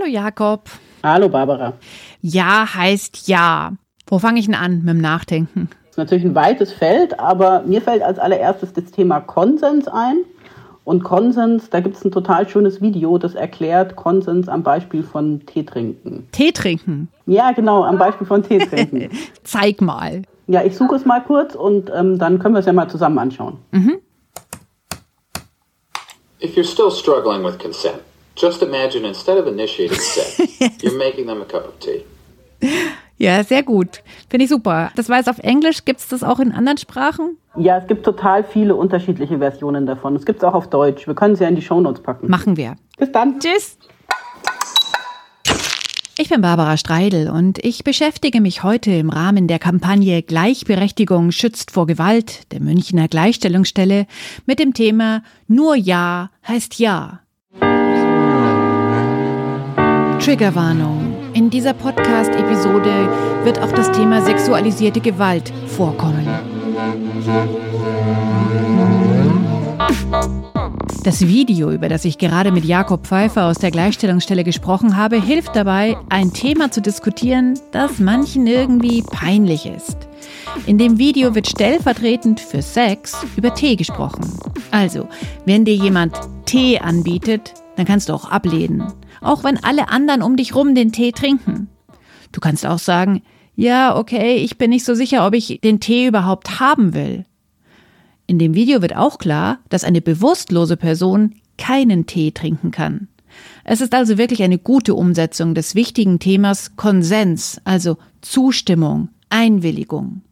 Hallo Jakob. Hallo Barbara. Ja heißt ja. Wo fange ich denn an mit dem Nachdenken? Das ist natürlich ein weites Feld, aber mir fällt als allererstes das Thema Konsens ein. Und Konsens, da gibt es ein total schönes Video, das erklärt Konsens am Beispiel von Tee trinken. Tee trinken? Ja, genau, am Beispiel von Tee trinken. Zeig mal. Ja, ich suche es mal kurz und ähm, dann können wir es ja mal zusammen anschauen. Mhm. If you're still struggling with consent, just imagine instead of initiating sex, you're making them a cup of tea. Ja, sehr gut. Finde ich super. Das war jetzt auf Englisch. Gibt es das auch in anderen Sprachen? Ja, es gibt total viele unterschiedliche Versionen davon. Es gibt es auch auf Deutsch. Wir können sie ja in die Shownotes packen. Machen wir. Bis dann. Tschüss. Ich bin Barbara Streidel und ich beschäftige mich heute im Rahmen der Kampagne Gleichberechtigung schützt vor Gewalt der Münchner Gleichstellungsstelle mit dem Thema Nur Ja heißt Ja. Triggerwarnung. In dieser Podcast-Episode wird auch das Thema sexualisierte Gewalt vorkommen. Das Video, über das ich gerade mit Jakob Pfeiffer aus der Gleichstellungsstelle gesprochen habe, hilft dabei, ein Thema zu diskutieren, das manchen irgendwie peinlich ist. In dem Video wird stellvertretend für Sex über Tee gesprochen. Also, wenn dir jemand Tee anbietet, dann kannst du auch ablehnen, auch wenn alle anderen um dich rum den Tee trinken. Du kannst auch sagen, ja, okay, ich bin nicht so sicher, ob ich den Tee überhaupt haben will. In dem Video wird auch klar, dass eine bewusstlose Person keinen Tee trinken kann. Es ist also wirklich eine gute Umsetzung des wichtigen Themas Konsens, also Zustimmung, Einwilligung.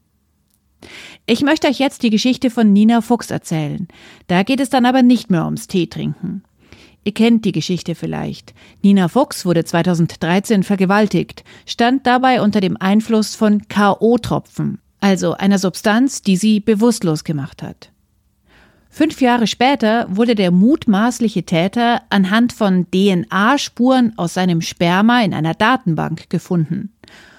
Ich möchte euch jetzt die Geschichte von Nina Fuchs erzählen. Da geht es dann aber nicht mehr ums Tee trinken. Ihr kennt die Geschichte vielleicht. Nina Fuchs wurde 2013 vergewaltigt, stand dabei unter dem Einfluss von K.O.-Tropfen also einer Substanz, die sie bewusstlos gemacht hat. Fünf Jahre später wurde der mutmaßliche Täter anhand von DNA-Spuren aus seinem Sperma in einer Datenbank gefunden.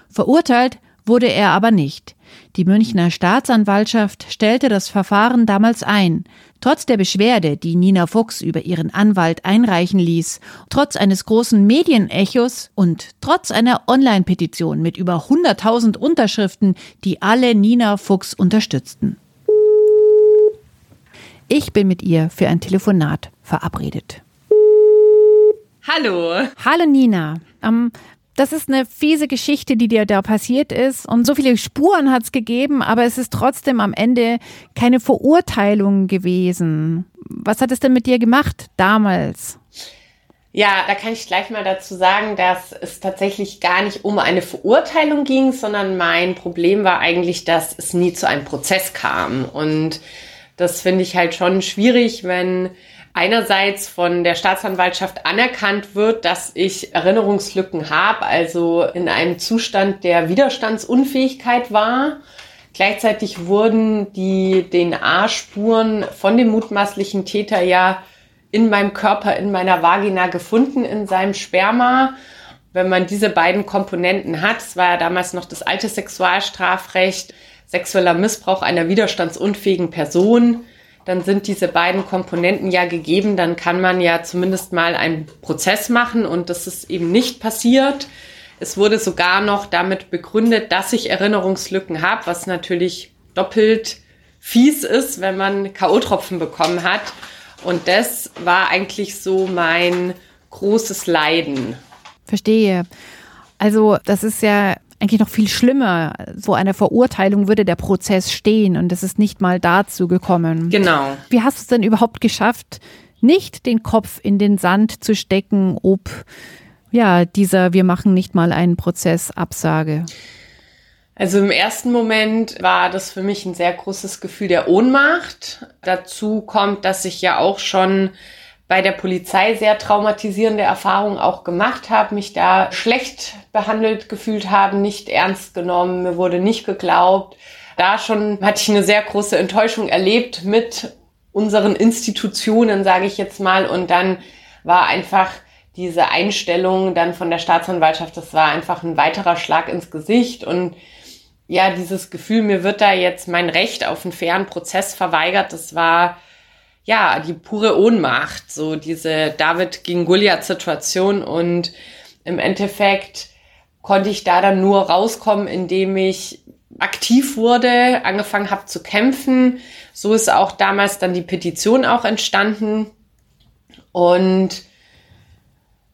Verurteilt wurde er aber nicht. Die Münchner Staatsanwaltschaft stellte das Verfahren damals ein, trotz der Beschwerde, die Nina Fuchs über ihren Anwalt einreichen ließ, trotz eines großen Medienechos und trotz einer Online-Petition mit über 100.000 Unterschriften, die alle Nina Fuchs unterstützten. Ich bin mit ihr für ein Telefonat verabredet. Hallo. Hallo Nina. Ähm, das ist eine fiese Geschichte, die dir da passiert ist. Und so viele Spuren hat es gegeben, aber es ist trotzdem am Ende keine Verurteilung gewesen. Was hat es denn mit dir gemacht damals? Ja, da kann ich gleich mal dazu sagen, dass es tatsächlich gar nicht um eine Verurteilung ging, sondern mein Problem war eigentlich, dass es nie zu einem Prozess kam. Und das finde ich halt schon schwierig, wenn einerseits von der Staatsanwaltschaft anerkannt wird, dass ich Erinnerungslücken habe, also in einem Zustand der Widerstandsunfähigkeit war. Gleichzeitig wurden die DNA-Spuren von dem mutmaßlichen Täter ja in meinem Körper, in meiner Vagina gefunden, in seinem Sperma. Wenn man diese beiden Komponenten hat, es war ja damals noch das alte Sexualstrafrecht, sexueller Missbrauch einer widerstandsunfähigen Person, dann sind diese beiden Komponenten ja gegeben, dann kann man ja zumindest mal einen Prozess machen und das ist eben nicht passiert. Es wurde sogar noch damit begründet, dass ich Erinnerungslücken habe, was natürlich doppelt fies ist, wenn man K.O.-Tropfen bekommen hat. Und das war eigentlich so mein großes Leiden. Verstehe. Also das ist ja eigentlich noch viel schlimmer. So einer Verurteilung würde der Prozess stehen und es ist nicht mal dazu gekommen. Genau. Wie hast du es denn überhaupt geschafft, nicht den Kopf in den Sand zu stecken, ob ja dieser wir machen nicht mal einen Prozess Absage? Also im ersten Moment war das für mich ein sehr großes Gefühl der Ohnmacht. Dazu kommt, dass ich ja auch schon bei der Polizei sehr traumatisierende Erfahrungen auch gemacht habe, mich da schlecht behandelt gefühlt haben, nicht ernst genommen, mir wurde nicht geglaubt. Da schon hatte ich eine sehr große Enttäuschung erlebt mit unseren Institutionen, sage ich jetzt mal. Und dann war einfach diese Einstellung dann von der Staatsanwaltschaft, das war einfach ein weiterer Schlag ins Gesicht. Und ja, dieses Gefühl, mir wird da jetzt mein Recht auf einen fairen Prozess verweigert, das war ja, die pure Ohnmacht, so diese David gegen Goliath Situation und im Endeffekt konnte ich da dann nur rauskommen, indem ich aktiv wurde, angefangen habe zu kämpfen. So ist auch damals dann die Petition auch entstanden. Und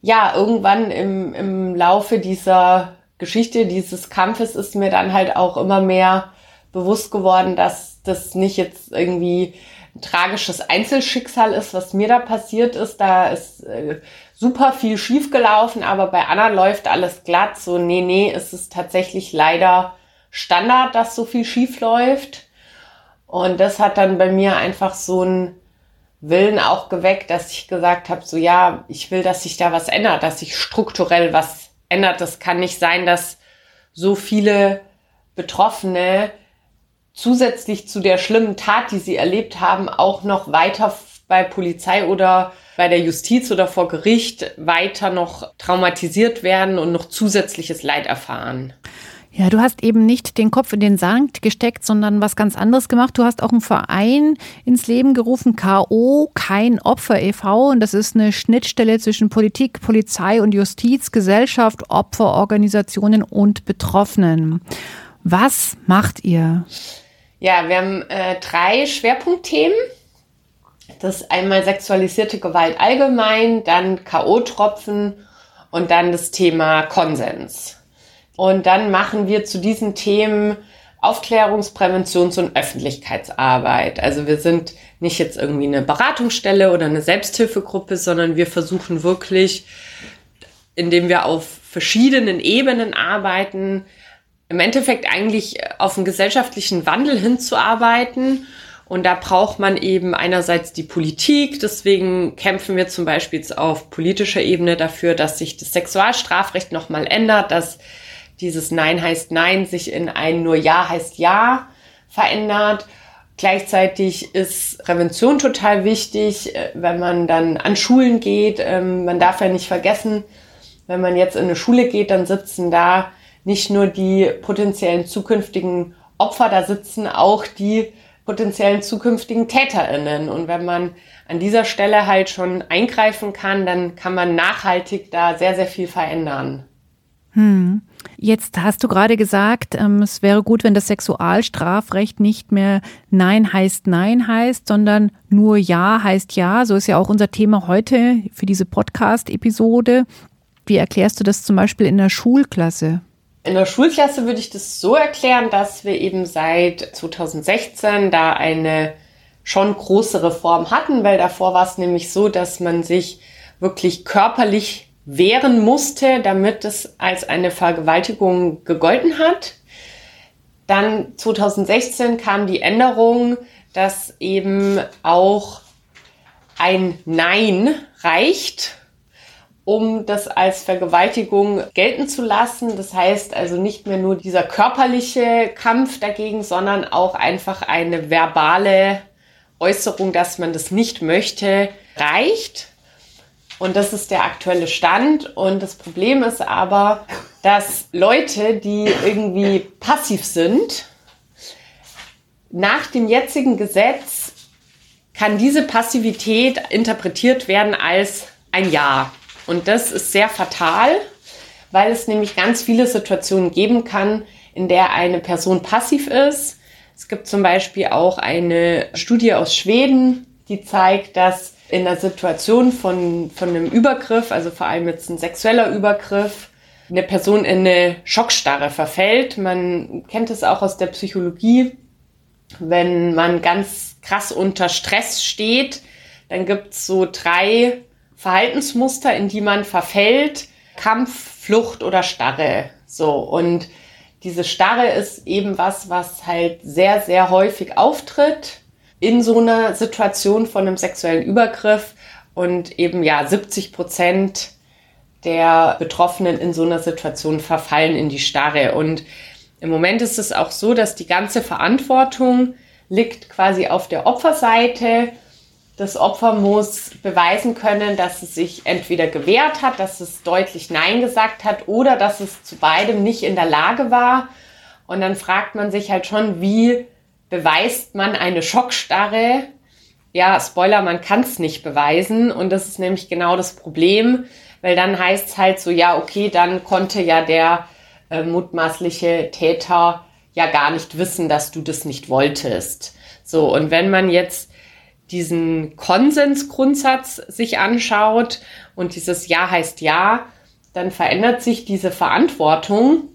ja, irgendwann im, im Laufe dieser Geschichte, dieses Kampfes ist mir dann halt auch immer mehr bewusst geworden, dass das nicht jetzt irgendwie tragisches Einzelschicksal ist, was mir da passiert ist. Da ist äh, super viel schiefgelaufen, aber bei Anna läuft alles glatt. So, nee, nee, ist es tatsächlich leider Standard, dass so viel schief läuft. Und das hat dann bei mir einfach so einen Willen auch geweckt, dass ich gesagt habe, so ja, ich will, dass sich da was ändert, dass sich strukturell was ändert. Das kann nicht sein, dass so viele Betroffene zusätzlich zu der schlimmen Tat, die sie erlebt haben, auch noch weiter bei Polizei oder bei der Justiz oder vor Gericht weiter noch traumatisiert werden und noch zusätzliches Leid erfahren. Ja, du hast eben nicht den Kopf in den Sand gesteckt, sondern was ganz anderes gemacht. Du hast auch einen Verein ins Leben gerufen, KO, kein Opfer e.V. Und das ist eine Schnittstelle zwischen Politik, Polizei und Justiz, Gesellschaft, Opferorganisationen und Betroffenen. Was macht ihr? Ja, wir haben äh, drei Schwerpunktthemen. Das ist einmal sexualisierte Gewalt allgemein, dann K.O.-Tropfen und dann das Thema Konsens. Und dann machen wir zu diesen Themen Aufklärungs-, Präventions- und Öffentlichkeitsarbeit. Also wir sind nicht jetzt irgendwie eine Beratungsstelle oder eine Selbsthilfegruppe, sondern wir versuchen wirklich, indem wir auf verschiedenen Ebenen arbeiten, im Endeffekt eigentlich auf einen gesellschaftlichen Wandel hinzuarbeiten. Und da braucht man eben einerseits die Politik. Deswegen kämpfen wir zum Beispiel auf politischer Ebene dafür, dass sich das Sexualstrafrecht nochmal ändert, dass dieses Nein heißt Nein sich in ein nur Ja heißt Ja verändert. Gleichzeitig ist Prävention total wichtig, äh, wenn man dann an Schulen geht. Ähm, man darf ja nicht vergessen, wenn man jetzt in eine Schule geht, dann sitzen da nicht nur die potenziellen zukünftigen Opfer, da sitzen auch die potenziellen zukünftigen TäterInnen. Und wenn man an dieser Stelle halt schon eingreifen kann, dann kann man nachhaltig da sehr, sehr viel verändern. Hm. Jetzt hast du gerade gesagt, ähm, es wäre gut, wenn das Sexualstrafrecht nicht mehr Nein heißt Nein heißt, sondern nur Ja heißt Ja. So ist ja auch unser Thema heute für diese Podcast-Episode. Wie erklärst du das zum Beispiel in der Schulklasse? In der Schulklasse würde ich das so erklären, dass wir eben seit 2016 da eine schon große Reform hatten, weil davor war es nämlich so, dass man sich wirklich körperlich wehren musste, damit es als eine Vergewaltigung gegolten hat. Dann 2016 kam die Änderung, dass eben auch ein Nein reicht um das als Vergewaltigung gelten zu lassen. Das heißt also nicht mehr nur dieser körperliche Kampf dagegen, sondern auch einfach eine verbale Äußerung, dass man das nicht möchte, reicht. Und das ist der aktuelle Stand. Und das Problem ist aber, dass Leute, die irgendwie passiv sind, nach dem jetzigen Gesetz kann diese Passivität interpretiert werden als ein Ja. Und das ist sehr fatal, weil es nämlich ganz viele Situationen geben kann, in der eine Person passiv ist. Es gibt zum Beispiel auch eine Studie aus Schweden, die zeigt, dass in der Situation von, von einem Übergriff, also vor allem jetzt ein sexueller Übergriff, eine Person in eine Schockstarre verfällt. Man kennt es auch aus der Psychologie. Wenn man ganz krass unter Stress steht, dann gibt es so drei Verhaltensmuster, in die man verfällt, Kampf, Flucht oder Starre. So. Und diese Starre ist eben was, was halt sehr, sehr häufig auftritt in so einer Situation von einem sexuellen Übergriff und eben ja 70 Prozent der Betroffenen in so einer Situation verfallen in die Starre. Und im Moment ist es auch so, dass die ganze Verantwortung liegt quasi auf der Opferseite das Opfer muss beweisen können, dass es sich entweder gewehrt hat, dass es deutlich Nein gesagt hat oder dass es zu beidem nicht in der Lage war. Und dann fragt man sich halt schon, wie beweist man eine Schockstarre? Ja, Spoiler, man kann es nicht beweisen. Und das ist nämlich genau das Problem. weil dann heißt es halt so, ja, okay, dann konnte ja der äh, mutmaßliche Täter ja gar nicht wissen, dass du das nicht wolltest. So, und wenn man jetzt diesen Konsensgrundsatz sich anschaut und dieses Ja heißt Ja, dann verändert sich diese Verantwortung.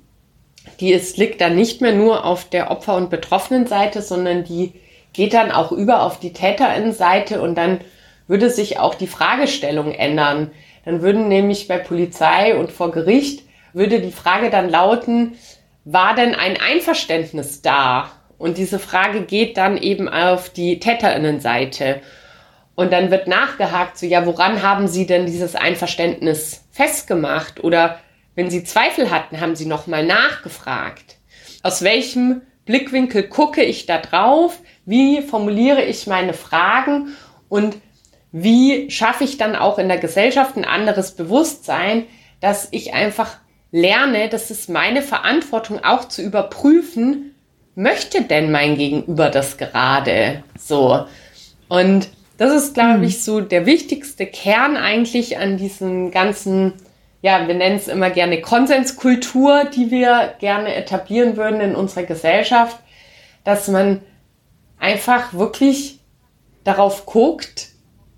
Die ist, liegt dann nicht mehr nur auf der Opfer- und Betroffenenseite, sondern die geht dann auch über auf die Täterinnenseite und dann würde sich auch die Fragestellung ändern. Dann würden nämlich bei Polizei und vor Gericht würde die Frage dann lauten, war denn ein Einverständnis da? Und diese Frage geht dann eben auf die Täterinnenseite. Und dann wird nachgehakt, so ja, woran haben Sie denn dieses Einverständnis festgemacht? Oder wenn Sie Zweifel hatten, haben Sie nochmal nachgefragt. Aus welchem Blickwinkel gucke ich da drauf? Wie formuliere ich meine Fragen? Und wie schaffe ich dann auch in der Gesellschaft ein anderes Bewusstsein, dass ich einfach lerne, das ist meine Verantwortung auch zu überprüfen, möchte denn mein Gegenüber das gerade so? Und das ist, glaube hm. ich, so der wichtigste Kern eigentlich an diesem ganzen, ja, wir nennen es immer gerne Konsenskultur, die wir gerne etablieren würden in unserer Gesellschaft, dass man einfach wirklich darauf guckt,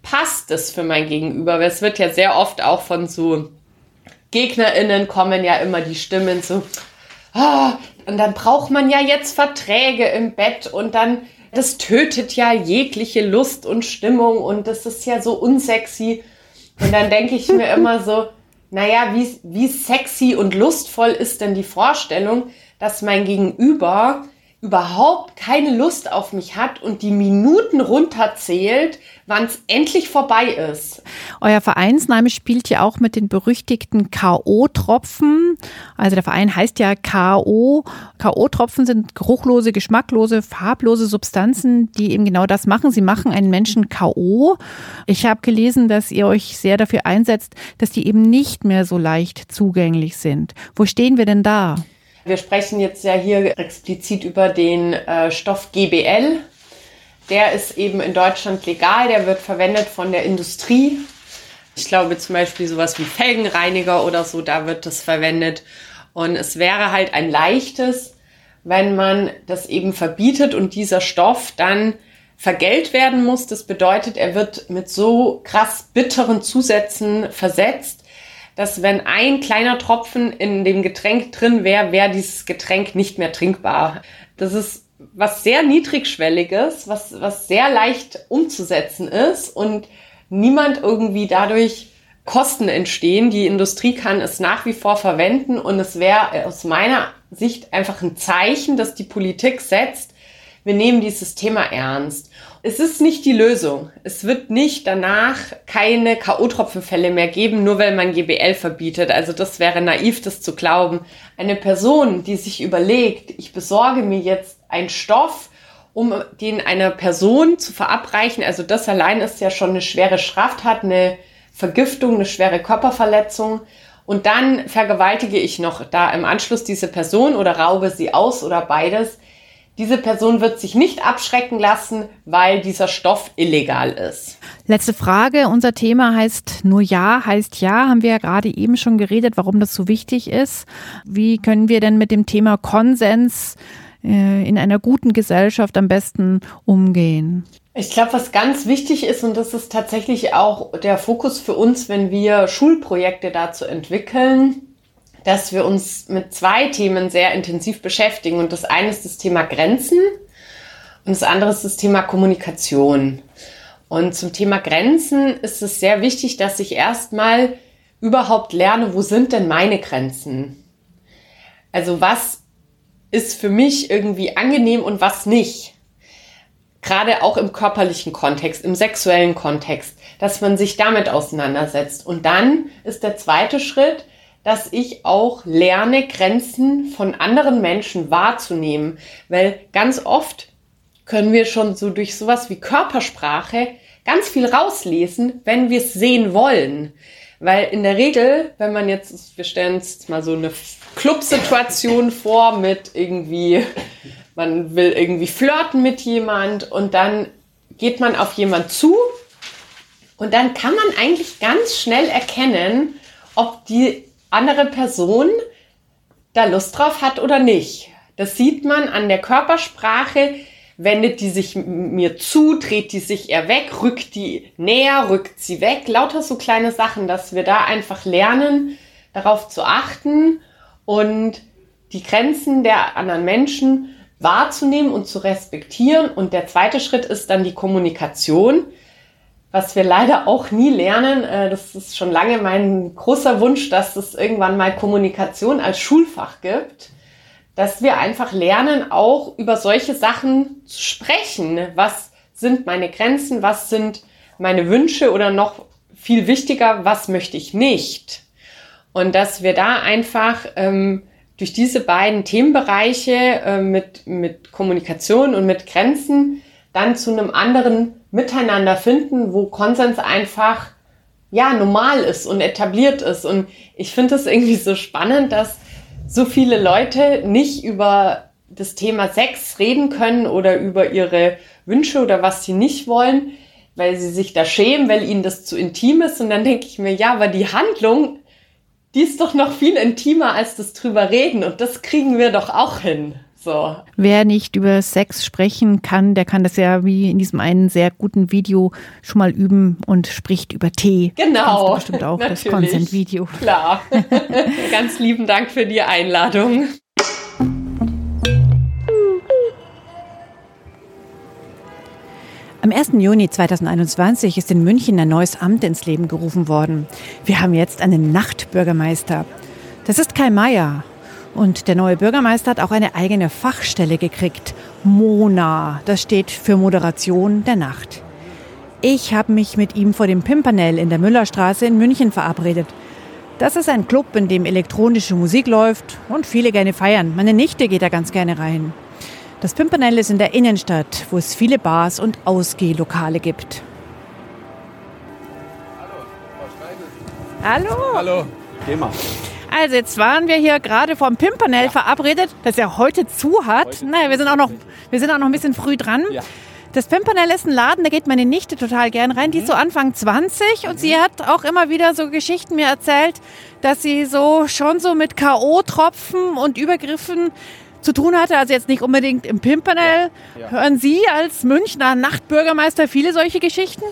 passt es für mein Gegenüber? Weil es wird ja sehr oft auch von so GegnerInnen kommen ja immer die Stimmen so, oh, und dann braucht man ja jetzt Verträge im Bett und dann, das tötet ja jegliche Lust und Stimmung und das ist ja so unsexy. Und dann denke ich mir immer so, naja, wie, wie sexy und lustvoll ist denn die Vorstellung, dass mein Gegenüber überhaupt keine Lust auf mich hat und die Minuten runterzählt, wann es endlich vorbei ist. Euer Vereinsname spielt ja auch mit den berüchtigten K.O.-Tropfen. Also der Verein heißt ja K.O. K.O.-Tropfen sind geruchlose, geschmacklose, farblose Substanzen, die eben genau das machen. Sie machen einen Menschen K.O. Ich habe gelesen, dass ihr euch sehr dafür einsetzt, dass die eben nicht mehr so leicht zugänglich sind. Wo stehen wir denn da? Wir sprechen jetzt ja hier explizit über den äh, Stoff GBL. Der ist eben in Deutschland legal, der wird verwendet von der Industrie. Ich glaube zum Beispiel sowas wie Felgenreiniger oder so, da wird das verwendet. Und es wäre halt ein leichtes, wenn man das eben verbietet und dieser Stoff dann vergällt werden muss. Das bedeutet, er wird mit so krass bitteren Zusätzen versetzt, dass wenn ein kleiner Tropfen in dem Getränk drin wäre, wäre dieses Getränk nicht mehr trinkbar. Das ist was sehr niedrigschwelliges, was, was sehr leicht umzusetzen ist und niemand irgendwie dadurch Kosten entstehen. Die Industrie kann es nach wie vor verwenden und es wäre aus meiner Sicht einfach ein Zeichen, dass die Politik setzt, wir nehmen dieses Thema ernst. Es ist nicht die Lösung. Es wird nicht danach keine K.O.-Tropfenfälle mehr geben, nur weil man GBL verbietet. Also das wäre naiv, das zu glauben. Eine Person, die sich überlegt, ich besorge mir jetzt einen Stoff, um den einer Person zu verabreichen, also das allein ist ja schon eine schwere Straftat, eine Vergiftung, eine schwere Körperverletzung. Und dann vergewaltige ich noch da im Anschluss diese Person oder raube sie aus oder beides diese Person wird sich nicht abschrecken lassen, weil dieser Stoff illegal ist. Letzte Frage. Unser Thema heißt nur Ja heißt Ja. Haben wir ja gerade eben schon geredet, warum das so wichtig ist. Wie können wir denn mit dem Thema Konsens äh, in einer guten Gesellschaft am besten umgehen? Ich glaube, was ganz wichtig ist, und das ist tatsächlich auch der Fokus für uns, wenn wir Schulprojekte dazu entwickeln, dass wir uns mit zwei Themen sehr intensiv beschäftigen. Und das eine ist das Thema Grenzen und das andere ist das Thema Kommunikation. Und zum Thema Grenzen ist es sehr wichtig, dass ich erstmal überhaupt lerne, wo sind denn meine Grenzen? Also was ist für mich irgendwie angenehm und was nicht? Gerade auch im körperlichen Kontext, im sexuellen Kontext, dass man sich damit auseinandersetzt. Und dann ist der zweite Schritt, dass ich auch lerne, Grenzen von anderen Menschen wahrzunehmen. Weil ganz oft können wir schon so durch sowas wie Körpersprache ganz viel rauslesen, wenn wir es sehen wollen. Weil in der Regel, wenn man jetzt, wir stellen uns jetzt mal so eine Clubsituation vor mit irgendwie, man will irgendwie flirten mit jemand und dann geht man auf jemand zu und dann kann man eigentlich ganz schnell erkennen, ob die andere Person da Lust drauf hat oder nicht. Das sieht man an der Körpersprache. Wendet die sich mir zu, dreht die sich eher weg, rückt die näher, rückt sie weg. Lauter so kleine Sachen, dass wir da einfach lernen, darauf zu achten und die Grenzen der anderen Menschen wahrzunehmen und zu respektieren. Und der zweite Schritt ist dann die Kommunikation, was wir leider auch nie lernen. Äh, das ist schon lange mein großer Wunsch, dass es irgendwann mal Kommunikation als Schulfach gibt, dass wir einfach lernen, auch über solche Sachen zu sprechen. Was sind meine Grenzen? Was sind meine Wünsche? Oder noch viel wichtiger, was möchte ich nicht? Und dass wir da einfach ähm, durch diese beiden Themenbereiche äh, mit, mit Kommunikation und mit Grenzen dann zu einem anderen Miteinander finden, wo Konsens einfach ja normal ist und etabliert ist. Und ich finde es irgendwie so spannend, dass so viele Leute nicht über das Thema Sex reden können oder über ihre Wünsche oder was sie nicht wollen, weil sie sich da schämen, weil ihnen das zu intim ist. Und dann denke ich mir, ja, aber die Handlung die ist doch noch viel intimer als das drüber reden und das kriegen wir doch auch hin. So. Wer nicht über Sex sprechen kann, der kann das ja wie in diesem einen sehr guten Video schon mal üben und spricht über Tee. Genau. Das bestimmt auch das Consent-Video. Klar. Ganz lieben Dank für die Einladung. Am 1. Juni 2021 ist in München ein neues Amt ins Leben gerufen worden. Wir haben jetzt einen Nachtbürgermeister. Das ist Kai Meier. Und der neue Bürgermeister hat auch eine eigene Fachstelle gekriegt. Mona, das steht für Moderation der Nacht. Ich habe mich mit ihm vor dem Pimpernel in der Müllerstraße in München verabredet. Das ist ein Club, in dem elektronische Musik läuft und viele gerne feiern. Meine Nichte geht da ganz gerne rein. Das Pimpernel ist in der Innenstadt, wo es viele Bars und Ausgehlokale gibt. Hallo. Hallo. Geh mal. Also jetzt waren wir hier gerade vom Pimpernel ja. verabredet, das ja heute zu hat. Heute naja, wir sind auch noch, wir sind auch noch ein bisschen früh dran. Ja. Das Pimpernel ist ein Laden, da geht meine Nichte total gern rein. Die ist so mhm. Anfang 20 und mhm. sie hat auch immer wieder so Geschichten mir erzählt, dass sie so schon so mit K.O.-Tropfen und Übergriffen zu tun hatte, also jetzt nicht unbedingt im Pimpernel. Ja. Hören Sie als Münchner Nachtbürgermeister viele solche Geschichten?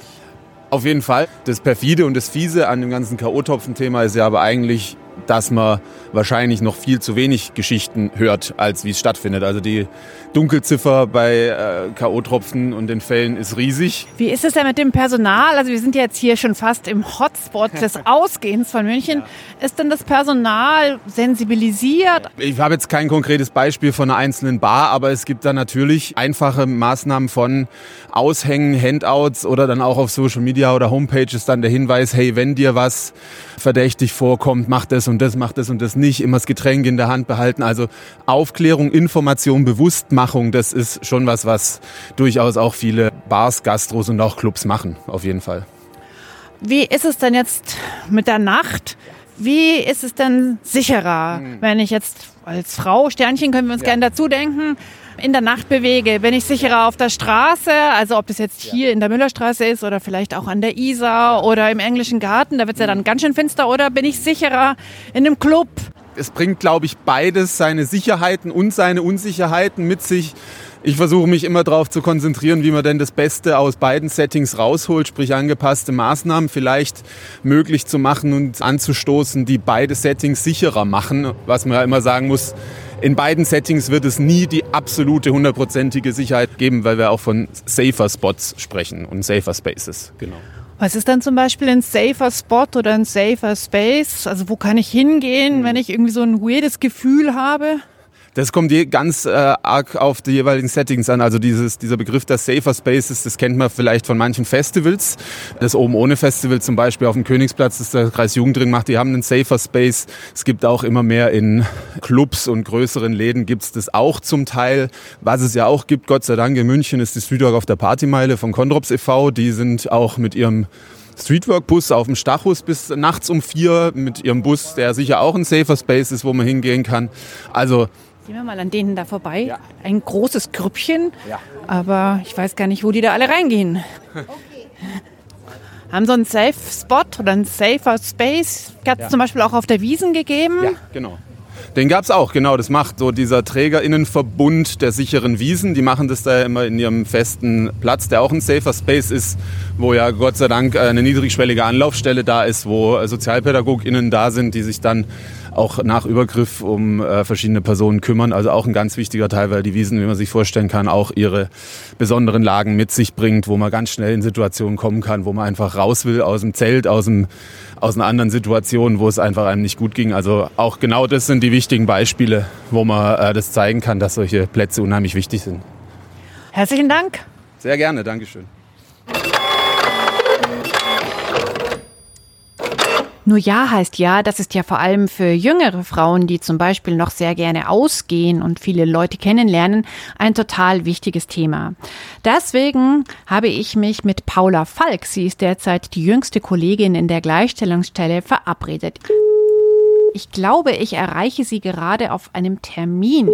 Auf jeden Fall. Das perfide und das fiese an dem ganzen K.O.-Topfen-Thema ist ja aber eigentlich dass man wahrscheinlich noch viel zu wenig Geschichten hört, als wie es stattfindet. Also die Dunkelziffer bei äh, K.O.-Tropfen und den Fällen ist riesig. Wie ist es denn mit dem Personal? Also wir sind jetzt hier schon fast im Hotspot des Ausgehens von München. Ja. Ist denn das Personal sensibilisiert? Ich habe jetzt kein konkretes Beispiel von einer einzelnen Bar, aber es gibt da natürlich einfache Maßnahmen von Aushängen, Handouts oder dann auch auf Social Media oder Homepages dann der Hinweis, hey, wenn dir was verdächtig vorkommt, mach das und das, mach das und das nicht, immer das Getränk in der Hand behalten. Also Aufklärung, Information, Bewusstmachung, das ist schon was, was durchaus auch viele Bars, Gastros und auch Clubs machen, auf jeden Fall. Wie ist es denn jetzt mit der Nacht? Wie ist es denn sicherer, hm. wenn ich jetzt als Frau, Sternchen können wir uns ja. gerne dazu denken, in der Nacht bewege? Bin ich sicherer auf der Straße? Also ob das jetzt hier in der Müllerstraße ist oder vielleicht auch an der Isar oder im englischen Garten, da wird es ja dann ganz schön finster. Oder bin ich sicherer in einem Club? Es bringt, glaube ich, beides seine Sicherheiten und seine Unsicherheiten mit sich. Ich versuche mich immer darauf zu konzentrieren, wie man denn das Beste aus beiden Settings rausholt, sprich angepasste Maßnahmen vielleicht möglich zu machen und anzustoßen, die beide Settings sicherer machen. Was man ja immer sagen muss, in beiden Settings wird es nie die absolute hundertprozentige Sicherheit geben, weil wir auch von safer Spots sprechen und safer Spaces. Genau. Was ist dann zum Beispiel ein safer Spot oder ein safer Space? Also wo kann ich hingehen, hm. wenn ich irgendwie so ein weirdes Gefühl habe? Das kommt ganz äh, arg auf die jeweiligen Settings an. Also dieses, dieser Begriff der Safer Spaces, das kennt man vielleicht von manchen Festivals. Das Oben ohne Festival zum Beispiel auf dem Königsplatz, das der Kreis Jugend drin macht, die haben einen Safer Space. Es gibt auch immer mehr in Clubs und größeren Läden gibt's das auch zum Teil. Was es ja auch gibt, Gott sei Dank in München, ist die Streetwork auf der Partymeile von Condrops e.V. Die sind auch mit ihrem Streetwork-Bus auf dem Stachus bis nachts um vier mit ihrem Bus, der sicher auch ein Safer Space ist, wo man hingehen kann. Also Gehen wir mal an denen da vorbei. Ja. Ein großes Grüppchen, ja. aber ich weiß gar nicht, wo die da alle reingehen. Okay. haben so einen Safe Spot oder einen Safer Space. Hat es ja. zum Beispiel auch auf der Wiesen gegeben. Ja, genau. Den gab es auch, genau. Das macht so dieser Trägerinnenverbund der sicheren Wiesen. Die machen das da immer in ihrem festen Platz, der auch ein Safer Space ist, wo ja Gott sei Dank eine niedrigschwellige Anlaufstelle da ist, wo SozialpädagogInnen da sind, die sich dann auch nach Übergriff um äh, verschiedene Personen kümmern. Also auch ein ganz wichtiger Teil, weil die Wiesen, wie man sich vorstellen kann, auch ihre besonderen Lagen mit sich bringt, wo man ganz schnell in Situationen kommen kann, wo man einfach raus will aus dem Zelt, aus, dem, aus einer anderen Situation, wo es einfach einem nicht gut ging. Also auch genau das sind die wichtigen Beispiele, wo man äh, das zeigen kann, dass solche Plätze unheimlich wichtig sind. Herzlichen Dank. Sehr gerne, Dankeschön. Nur ja heißt ja, das ist ja vor allem für jüngere Frauen, die zum Beispiel noch sehr gerne ausgehen und viele Leute kennenlernen, ein total wichtiges Thema. Deswegen habe ich mich mit Paula Falk, sie ist derzeit die jüngste Kollegin in der Gleichstellungsstelle, verabredet. Ich glaube, ich erreiche sie gerade auf einem Termin.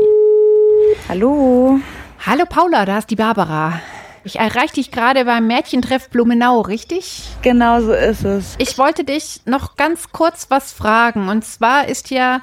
Hallo. Hallo Paula, da ist die Barbara. Ich erreiche dich gerade beim Mädchentreff Blumenau, richtig? Genau so ist es. Ich wollte dich noch ganz kurz was fragen. Und zwar ist ja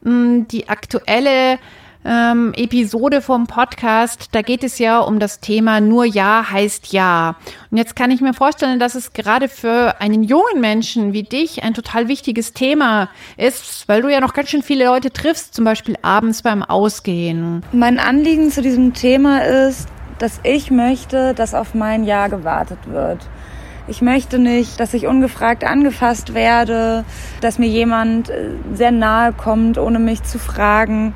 mh, hm, die aktuelle ähm, Episode vom Podcast, da geht es ja um das Thema nur Ja heißt Ja. Und jetzt kann ich mir vorstellen, dass es gerade für einen jungen Menschen wie dich ein total wichtiges Thema ist, weil du ja noch ganz schön viele Leute triffst, zum Beispiel abends beim Ausgehen. Mein Anliegen zu diesem Thema ist, dass ich möchte, dass auf mein Ja gewartet wird. Ich möchte nicht, dass ich ungefragt angefasst werde, dass mir jemand äh, sehr nahe kommt, ohne mich zu fragen.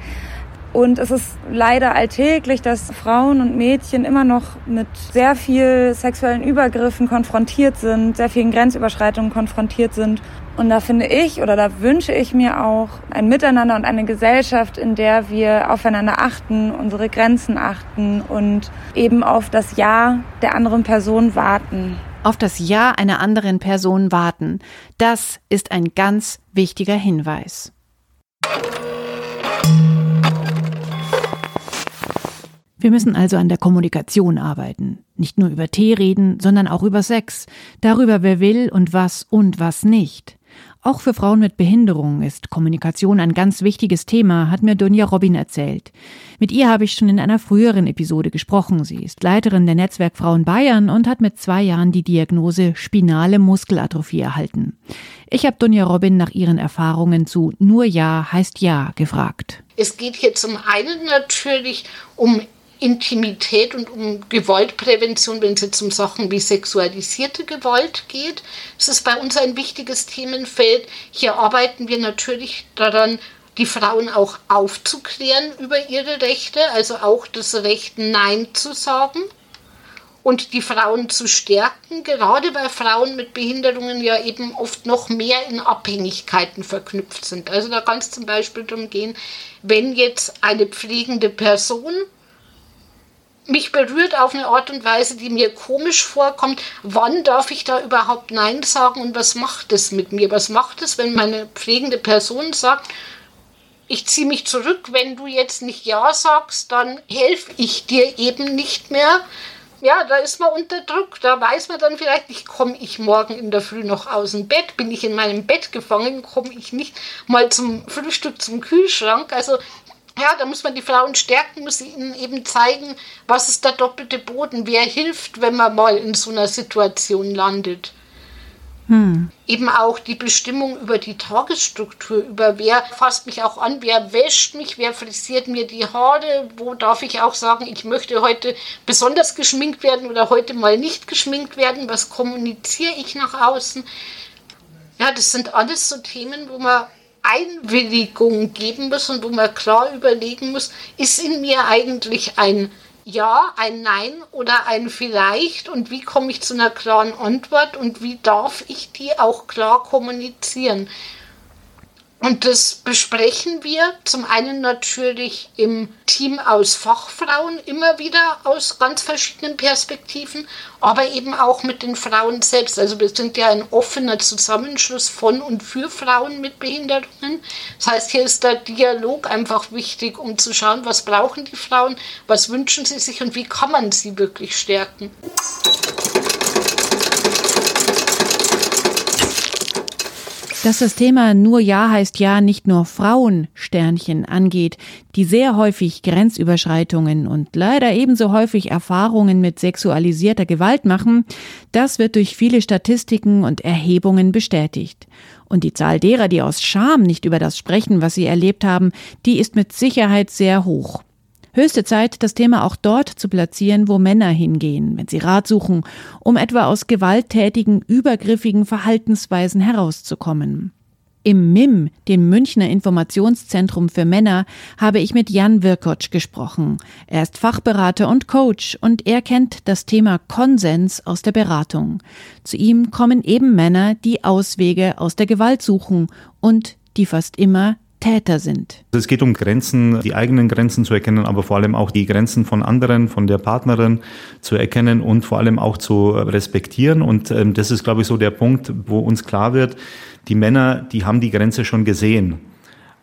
Und es ist leider alltäglich, dass Frauen und Mädchen immer noch mit sehr viel sexuellen Übergriffen konfrontiert sind, sehr vielen Grenzüberschreitungen konfrontiert sind. Und da finde ich oder da wünsche ich mir auch ein Miteinander und eine Gesellschaft, in der wir aufeinander achten, unsere Grenzen achten und eben auf das Ja der anderen Person warten. Auf das Ja einer anderen Person warten. Das ist ein ganz wichtiger Hinweis. Wir müssen also an der Kommunikation arbeiten. Nicht nur über Tee reden, sondern auch über Sex, darüber, wer will und was und was nicht. Auch für Frauen mit Behinderung ist Kommunikation ein ganz wichtiges Thema, hat mir Donja Robin erzählt. Mit ihr habe ich schon in einer früheren Episode gesprochen. Sie ist Leiterin der Netzwerk Frauen Bayern und hat mit zwei Jahren die Diagnose spinale Muskelatrophie erhalten. Ich habe Donja Robin nach ihren Erfahrungen zu Nur Ja heißt Ja gefragt. Es geht hier zum einen natürlich um Intimität und um Gewaltprävention, wenn es jetzt um Sachen wie sexualisierte Gewalt geht. Das ist bei uns ein wichtiges Themenfeld. Hier arbeiten wir natürlich daran, die Frauen auch aufzuklären über ihre Rechte, also auch das Recht Nein zu sagen und die Frauen zu stärken, gerade weil Frauen mit Behinderungen ja eben oft noch mehr in Abhängigkeiten verknüpft sind. Also da kann es zum Beispiel darum gehen, wenn jetzt eine pflegende Person mich berührt auf eine Art und Weise, die mir komisch vorkommt. Wann darf ich da überhaupt Nein sagen und was macht es mit mir? Was macht es, wenn meine pflegende Person sagt, ich ziehe mich zurück, wenn du jetzt nicht Ja sagst, dann helfe ich dir eben nicht mehr. Ja, da ist man unter Druck. Da weiß man dann vielleicht nicht, komme ich morgen in der Früh noch aus dem Bett? Bin ich in meinem Bett gefangen? Komme ich nicht mal zum Frühstück zum Kühlschrank? Also ja, da muss man die Frauen stärken, muss ihnen eben zeigen, was ist der doppelte Boden, wer hilft, wenn man mal in so einer Situation landet. Hm. Eben auch die Bestimmung über die Tagesstruktur, über wer fasst mich auch an, wer wäscht mich, wer frisiert mir die Haare, wo darf ich auch sagen, ich möchte heute besonders geschminkt werden oder heute mal nicht geschminkt werden, was kommuniziere ich nach außen. Ja, das sind alles so Themen, wo man Einwilligung geben muss und wo man klar überlegen muss, ist in mir eigentlich ein Ja, ein Nein oder ein Vielleicht und wie komme ich zu einer klaren Antwort und wie darf ich die auch klar kommunizieren. Und das besprechen wir zum einen natürlich im Team aus Fachfrauen immer wieder aus ganz verschiedenen Perspektiven, aber eben auch mit den Frauen selbst. Also wir sind ja ein offener Zusammenschluss von und für Frauen mit Behinderungen. Das heißt, hier ist der Dialog einfach wichtig, um zu schauen, was brauchen die Frauen, was wünschen sie sich und wie kann man sie wirklich stärken. Dass das Thema nur Ja heißt Ja nicht nur Frauen Sternchen angeht, die sehr häufig Grenzüberschreitungen und leider ebenso häufig Erfahrungen mit sexualisierter Gewalt machen, das wird durch viele Statistiken und Erhebungen bestätigt. Und die Zahl derer, die aus Scham nicht über das sprechen, was sie erlebt haben, die ist mit Sicherheit sehr hoch. Höchste Zeit, das Thema auch dort zu platzieren, wo Männer hingehen, wenn sie Rat suchen, um etwa aus gewalttätigen, übergriffigen Verhaltensweisen herauszukommen. Im MIM, dem Münchner Informationszentrum für Männer, habe ich mit Jan Wirkotsch gesprochen. Er ist Fachberater und Coach und er kennt das Thema Konsens aus der Beratung. Zu ihm kommen eben Männer, die Auswege aus der Gewalt suchen und die fast immer Täter sind. Es geht um Grenzen, die eigenen Grenzen zu erkennen, aber vor allem auch die Grenzen von anderen, von der Partnerin zu erkennen und vor allem auch zu respektieren. Und ähm, das ist, glaube ich, so der Punkt, wo uns klar wird, die Männer, die haben die Grenze schon gesehen.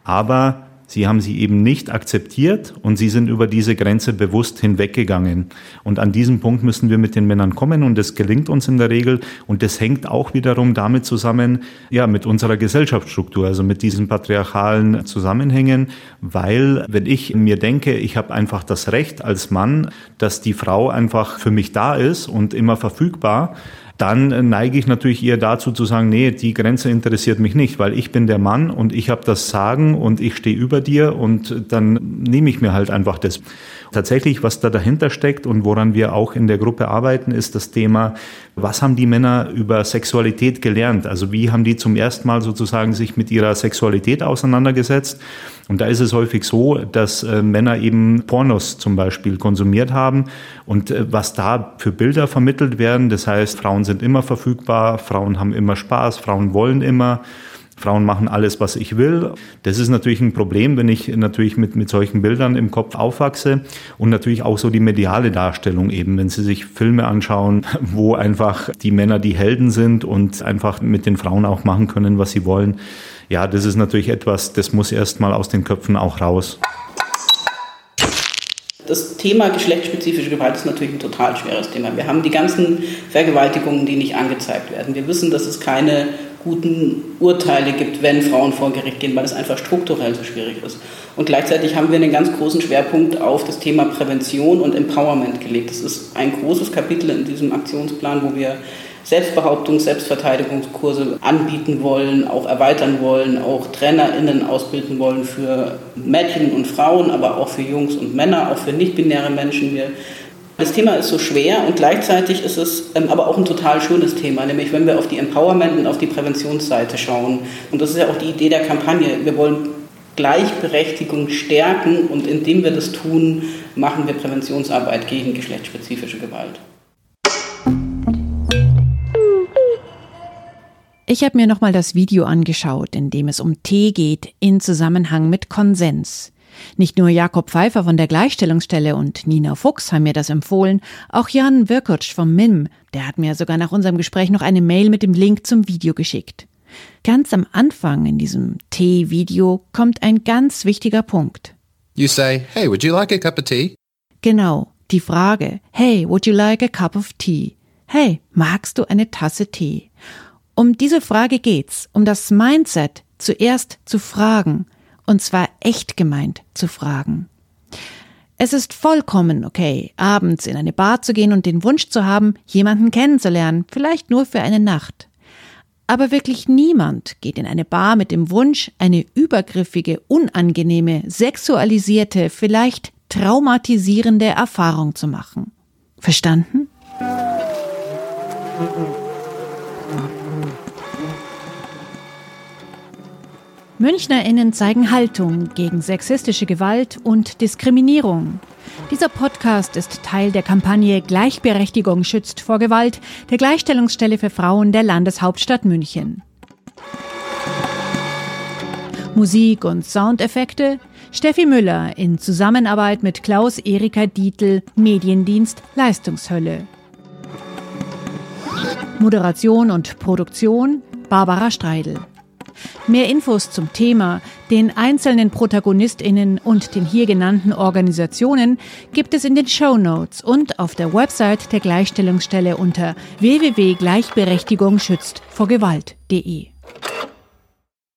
Aber Sie haben sie eben nicht akzeptiert und sie sind über diese Grenze bewusst hinweggegangen. Und an diesem Punkt müssen wir mit den Männern kommen und das gelingt uns in der Regel. Und das hängt auch wiederum damit zusammen, ja, mit unserer Gesellschaftsstruktur, also mit diesen patriarchalen Zusammenhängen, weil wenn ich mir denke, ich habe einfach das Recht als Mann, dass die Frau einfach für mich da ist und immer verfügbar, dann neige ich natürlich eher dazu zu sagen, nee, die Grenze interessiert mich nicht, weil ich bin der Mann und ich habe das Sagen und ich stehe über dir und dann nehme ich mir halt einfach das. Tatsächlich, was da dahinter steckt und woran wir auch in der Gruppe arbeiten, ist das Thema, was haben die Männer über Sexualität gelernt? Also wie haben die zum ersten Mal sozusagen sich mit ihrer Sexualität auseinandergesetzt? Und da ist es häufig so, dass äh, Männer eben Pornos zum Beispiel konsumiert haben und äh, was da für Bilder vermittelt werden. Das heißt, Frauen sind immer verfügbar, Frauen haben immer Spaß, Frauen wollen immer. Frauen machen alles, was ich will. Das ist natürlich ein Problem, wenn ich natürlich mit, mit solchen Bildern im Kopf aufwachse und natürlich auch so die mediale Darstellung eben, wenn Sie sich Filme anschauen, wo einfach die Männer die Helden sind und einfach mit den Frauen auch machen können, was sie wollen. Ja, das ist natürlich etwas, das muss erstmal aus den Köpfen auch raus. Das Thema geschlechtsspezifische Gewalt ist natürlich ein total schweres Thema. Wir haben die ganzen Vergewaltigungen, die nicht angezeigt werden. Wir wissen, dass es keine guten Urteile gibt, wenn Frauen vor Gericht gehen, weil es einfach strukturell so schwierig ist. Und gleichzeitig haben wir einen ganz großen Schwerpunkt auf das Thema Prävention und Empowerment gelegt. Das ist ein großes Kapitel in diesem Aktionsplan, wo wir Selbstbehauptungs-, Selbstverteidigungskurse anbieten wollen, auch erweitern wollen, auch TrainerInnen ausbilden wollen für Mädchen und Frauen, aber auch für Jungs und Männer, auch für nicht-binäre Menschen. Wir das Thema ist so schwer und gleichzeitig ist es ähm, aber auch ein total schönes Thema, nämlich wenn wir auf die Empowerment und auf die Präventionsseite schauen. Und das ist ja auch die Idee der Kampagne. Wir wollen Gleichberechtigung stärken und indem wir das tun, machen wir Präventionsarbeit gegen geschlechtsspezifische Gewalt. Ich habe mir nochmal das Video angeschaut, in dem es um Tee geht in Zusammenhang mit Konsens. Nicht nur Jakob Pfeiffer von der Gleichstellungsstelle und Nina Fuchs haben mir das empfohlen, auch Jan Wirkutsch vom MIM, der hat mir sogar nach unserem Gespräch noch eine Mail mit dem Link zum Video geschickt. Ganz am Anfang in diesem Tee-Video kommt ein ganz wichtiger Punkt. You say, hey, would you like a cup of tea? Genau, die Frage, hey, would you like a cup of tea? Hey, magst du eine Tasse Tee? Um diese Frage geht's, um das Mindset zuerst zu fragen, und zwar echt gemeint zu fragen. Es ist vollkommen okay, abends in eine Bar zu gehen und den Wunsch zu haben, jemanden kennenzulernen, vielleicht nur für eine Nacht. Aber wirklich niemand geht in eine Bar mit dem Wunsch, eine übergriffige, unangenehme, sexualisierte, vielleicht traumatisierende Erfahrung zu machen. Verstanden? MünchnerInnen zeigen Haltung gegen sexistische Gewalt und Diskriminierung. Dieser Podcast ist Teil der Kampagne Gleichberechtigung schützt vor Gewalt der Gleichstellungsstelle für Frauen der Landeshauptstadt München. Musik und Soundeffekte Steffi Müller in Zusammenarbeit mit Klaus Erika Dietl, Mediendienst Leistungshölle. Moderation und Produktion Barbara Streidel. Mehr Infos zum Thema, den einzelnen ProtagonistInnen und den hier genannten Organisationen gibt es in den Show Notes und auf der Website der Gleichstellungsstelle unter www.gleichberechtigungschütztvorgewalt.de.